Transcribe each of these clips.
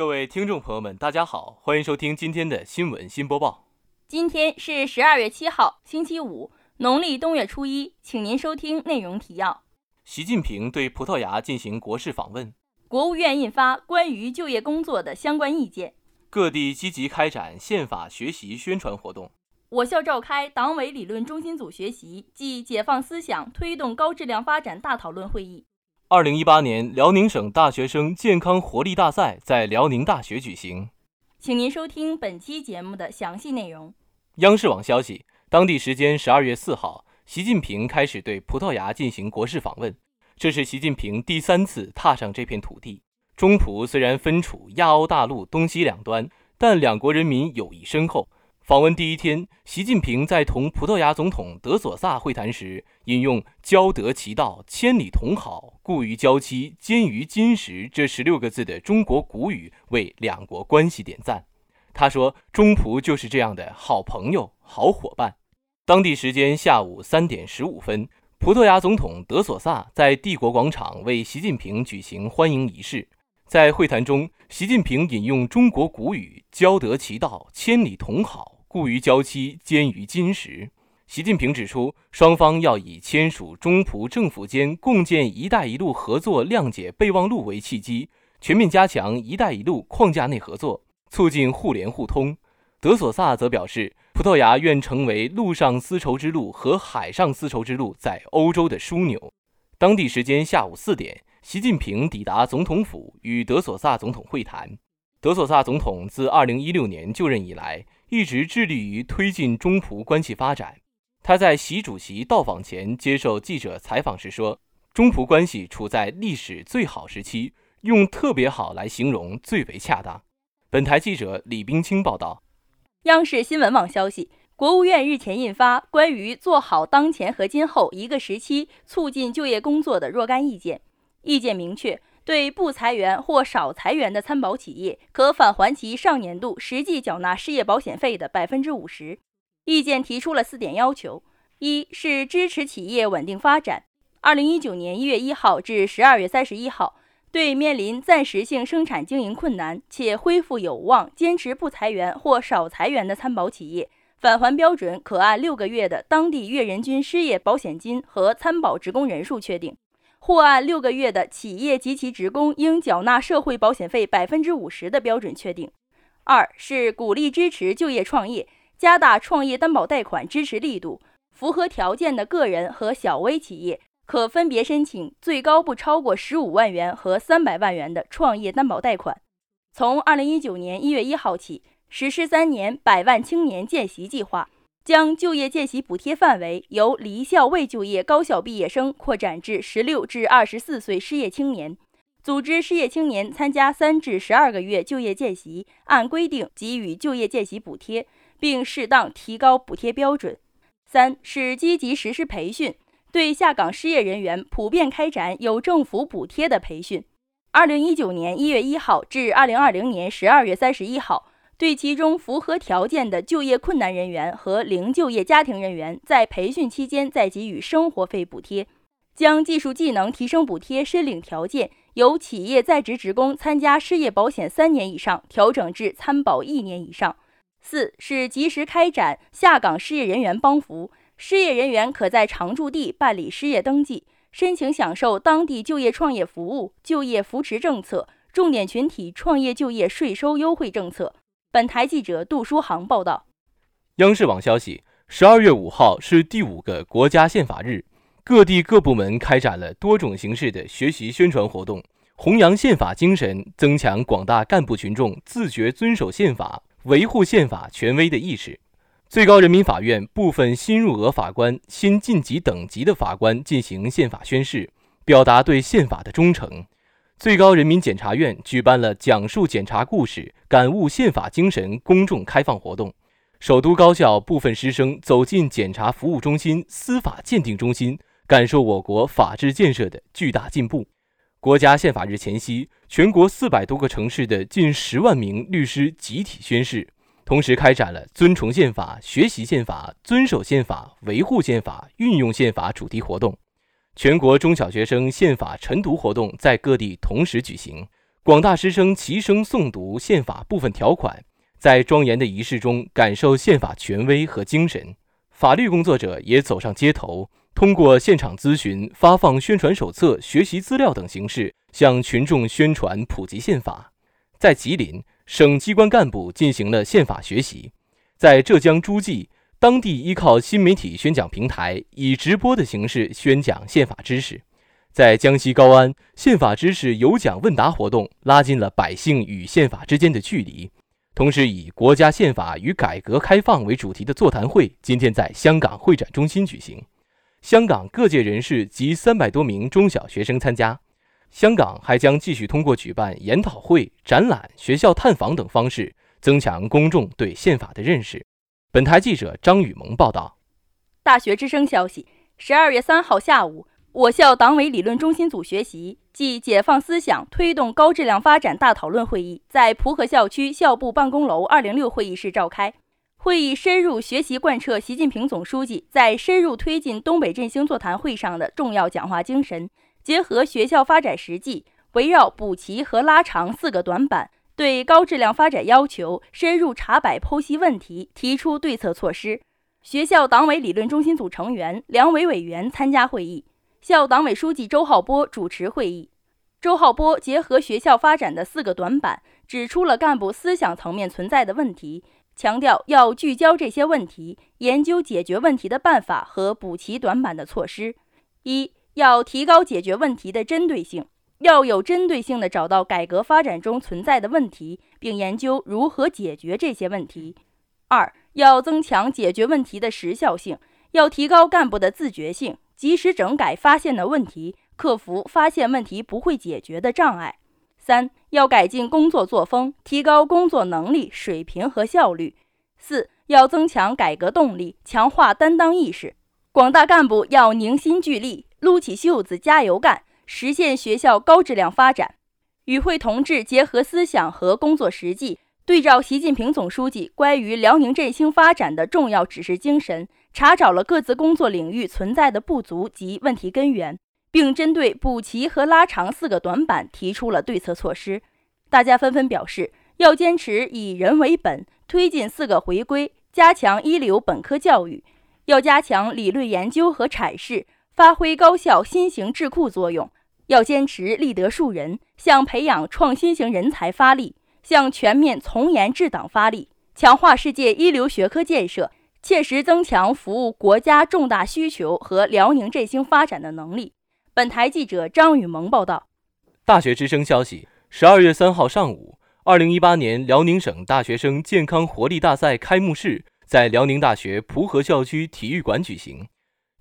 各位听众朋友们，大家好，欢迎收听今天的新闻新播报。今天是十二月七号，星期五，农历冬月初一，请您收听内容提要：习近平对葡萄牙进行国事访问；国务院印发关于就业工作的相关意见；各地积极开展宪法学习宣传活动；我校召开党委理论中心组学习暨解放思想推动高质量发展大讨论会议。二零一八年辽宁省大学生健康活力大赛在辽宁大学举行。请您收听本期节目的详细内容。央视网消息，当地时间十二月四号，习近平开始对葡萄牙进行国事访问，这是习近平第三次踏上这片土地。中葡虽然分处亚欧大陆东西两端，但两国人民友谊深厚。访问第一天，习近平在同葡萄牙总统德索萨会谈时，引用“交得其道，千里同好，故于交期，坚于金石”这十六个字的中国古语，为两国关系点赞。他说：“中葡就是这样的好朋友、好伙伴。”当地时间下午三点十五分，葡萄牙总统德索萨在帝国广场为习近平举行欢迎仪式。在会谈中，习近平引用中国古语“交得其道，千里同好”。故于交期，坚于金石。习近平指出，双方要以签署中葡政府间共建“一带一路”合作谅解备忘录为契机，全面加强“一带一路”框架内合作，促进互联互通。德索萨则表示，葡萄牙愿成为陆上丝绸之路和海上丝绸之路在欧洲的枢纽。当地时间下午四点，习近平抵达总统府，与德索萨总统会谈。德索萨总统自2016年就任以来，一直致力于推进中葡关系发展。他在习主席到访前接受记者采访时说：“中葡关系处在历史最好时期，用特别好来形容最为恰当。”本台记者李冰清报道。央视新闻网消息，国务院日前印发关于做好当前和今后一个时期促进就业工作的若干意见，意见明确。对不裁员或少裁员的参保企业，可返还其上年度实际缴纳失业保险费的百分之五十。意见提出了四点要求：一是支持企业稳定发展。二零一九年一月一号至十二月三十一号，对面临暂时性生产经营困难且恢复有望、坚持不裁员或少裁员的参保企业，返还标准可按六个月的当地月人均失业保险金和参保职工人数确定。或按六个月的企业及其职工应缴纳社会保险费百分之五十的标准确定。二是鼓励支持就业创业，加大创业担保贷款支持力度。符合条件的个人和小微企业可分别申请最高不超过十五万元和三百万元的创业担保贷款。从二零一九年一月一号起，实施三年百万青年见习计划。将就业见习补贴范围由离校未就业高校毕业生扩展至十六至二十四岁失业青年，组织失业青年参加三至十二个月就业见习，按规定给予就业见习补贴，并适当提高补贴标准。三是积极实施培训，对下岗失业人员普遍开展有政府补贴的培训。二零一九年一月一号至二零二零年十二月三十一号。对其中符合条件的就业困难人员和零就业家庭人员，在培训期间再给予生活费补贴，将技术技能提升补贴申领条件由企业在职职工参加失业保险三年以上调整至参保一年以上。四是及时开展下岗失业人员帮扶，失业人员可在常住地办理失业登记，申请享受当地就业创业服务、就业扶持政策、重点群体创业就业税收优惠政策。本台记者杜书航报道。央视网消息：十二月五号是第五个国家宪法日，各地各部门开展了多种形式的学习宣传活动，弘扬宪法精神，增强广大干部群众自觉遵守宪法、维护宪法权威的意识。最高人民法院部分新入额法官、新晋级等级的法官进行宪法宣誓，表达对宪法的忠诚。最高人民检察院举办了讲述检察故事、感悟宪法精神公众开放活动。首都高校部分师生走进检察服务中心、司法鉴定中心，感受我国法治建设的巨大进步。国家宪法日前夕，全国四百多个城市的近十万名律师集体宣誓，同时开展了尊崇宪法、学习宪法、遵守宪法、维护宪法、运用宪法主题活动。全国中小学生宪法晨读活动在各地同时举行，广大师生齐声诵读宪法部分条款，在庄严的仪式中感受宪法权威和精神。法律工作者也走上街头，通过现场咨询、发放宣传手册、学习资料等形式，向群众宣传普及宪法。在吉林，省机关干部进行了宪法学习；在浙江诸暨，当地依靠新媒体宣讲平台，以直播的形式宣讲宪法知识。在江西高安，宪法知识有奖问答活动拉近了百姓与宪法之间的距离。同时，以“国家宪法与改革开放”为主题的座谈会今天在香港会展中心举行，香港各界人士及三百多名中小学生参加。香港还将继续通过举办研讨会、展览、学校探访等方式，增强公众对宪法的认识。本台记者张雨萌报道。大学之声消息：十二月三号下午。我校党委理论中心组学习暨解放思想推动高质量发展大讨论会议在浦河校区校部办公楼二零六会议室召开。会议深入学习贯彻习近平总书记在深入推进东北振兴座谈会上的重要讲话精神，结合学校发展实际，围绕补齐和拉长四个短板，对高质量发展要求深入查摆剖析问题，提出对策措施。学校党委理论中心组成员、两委委员参加会议。校党委书记周浩波主持会议。周浩波结合学校发展的四个短板，指出了干部思想层面存在的问题，强调要聚焦这些问题，研究解决问题的办法和补齐短板的措施。一要提高解决问题的针对性，要有针对性地找到改革发展中存在的问题，并研究如何解决这些问题。二要增强解决问题的时效性，要提高干部的自觉性。及时整改发现的问题，克服发现问题不会解决的障碍。三要改进工作作风，提高工作能力水平和效率。四要增强改革动力，强化担当意识。广大干部要凝心聚力，撸起袖子加油干，实现学校高质量发展。与会同志结合思想和工作实际，对照习近平总书记关于辽宁振兴发展的重要指示精神。查找了各自工作领域存在的不足及问题根源，并针对补齐和拉长四个短板提出了对策措施。大家纷纷表示，要坚持以人为本，推进四个回归，加强一流本科教育；要加强理论研究和阐释，发挥高校新型智库作用；要坚持立德树人，向培养创新型人才发力，向全面从严治党发力，强化世界一流学科建设。切实增强服务国家重大需求和辽宁振兴发展的能力。本台记者张雨萌报道。大学之声消息：十二月三号上午，二零一八年辽宁省大学生健康活力大赛开幕式在辽宁大学蒲河校区体育馆举行。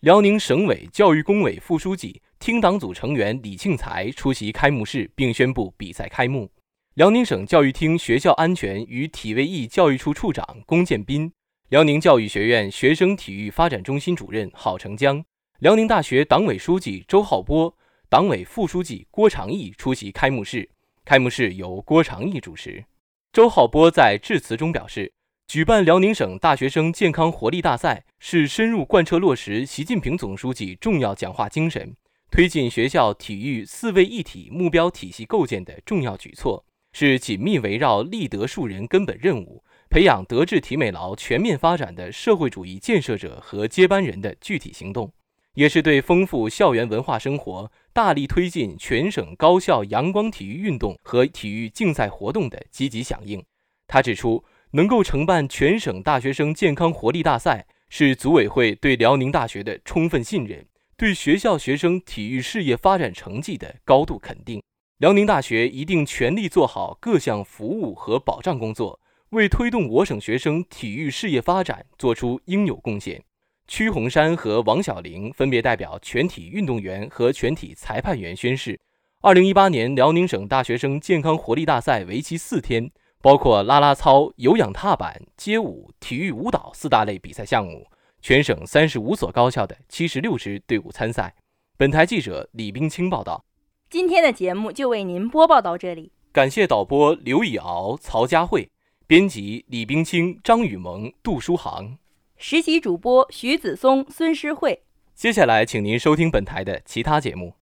辽宁省委教育工委副书记、厅党组成员李庆才出席开幕式并宣布比赛开幕。辽宁省教育厅学校安全与体卫艺教育处处长龚建斌。辽宁教育学院学生体育发展中心主任郝成江，辽宁大学党委书记周浩波，党委副书记郭长义出席开幕式。开幕式由郭长义主持。周浩波在致辞中表示，举办辽宁省大学生健康活力大赛是深入贯彻落实习近平总书记重要讲话精神，推进学校体育四位一体目标体系构建的重要举措，是紧密围绕立德树人根本任务。培养德智体美劳全面发展的社会主义建设者和接班人的具体行动，也是对丰富校园文化生活、大力推进全省高校阳光体育运动和体育竞赛活动的积极响应。他指出，能够承办全省大学生健康活力大赛，是组委会对辽宁大学的充分信任，对学校学生体育事业发展成绩的高度肯定。辽宁大学一定全力做好各项服务和保障工作。为推动我省学生体育事业发展做出应有贡献，曲红山和王小玲分别代表全体运动员和全体裁判员宣誓。二零一八年辽宁省大学生健康活力大赛为期四天，包括啦啦操、有氧踏板、街舞、体育舞蹈四大类比赛项目，全省三十五所高校的七十六支队伍参赛。本台记者李冰清报道。今天的节目就为您播报到这里，感谢导播刘以敖、曹佳慧。编辑李冰清、张雨萌、杜书航，实习主播徐子松、孙诗慧。接下来，请您收听本台的其他节目。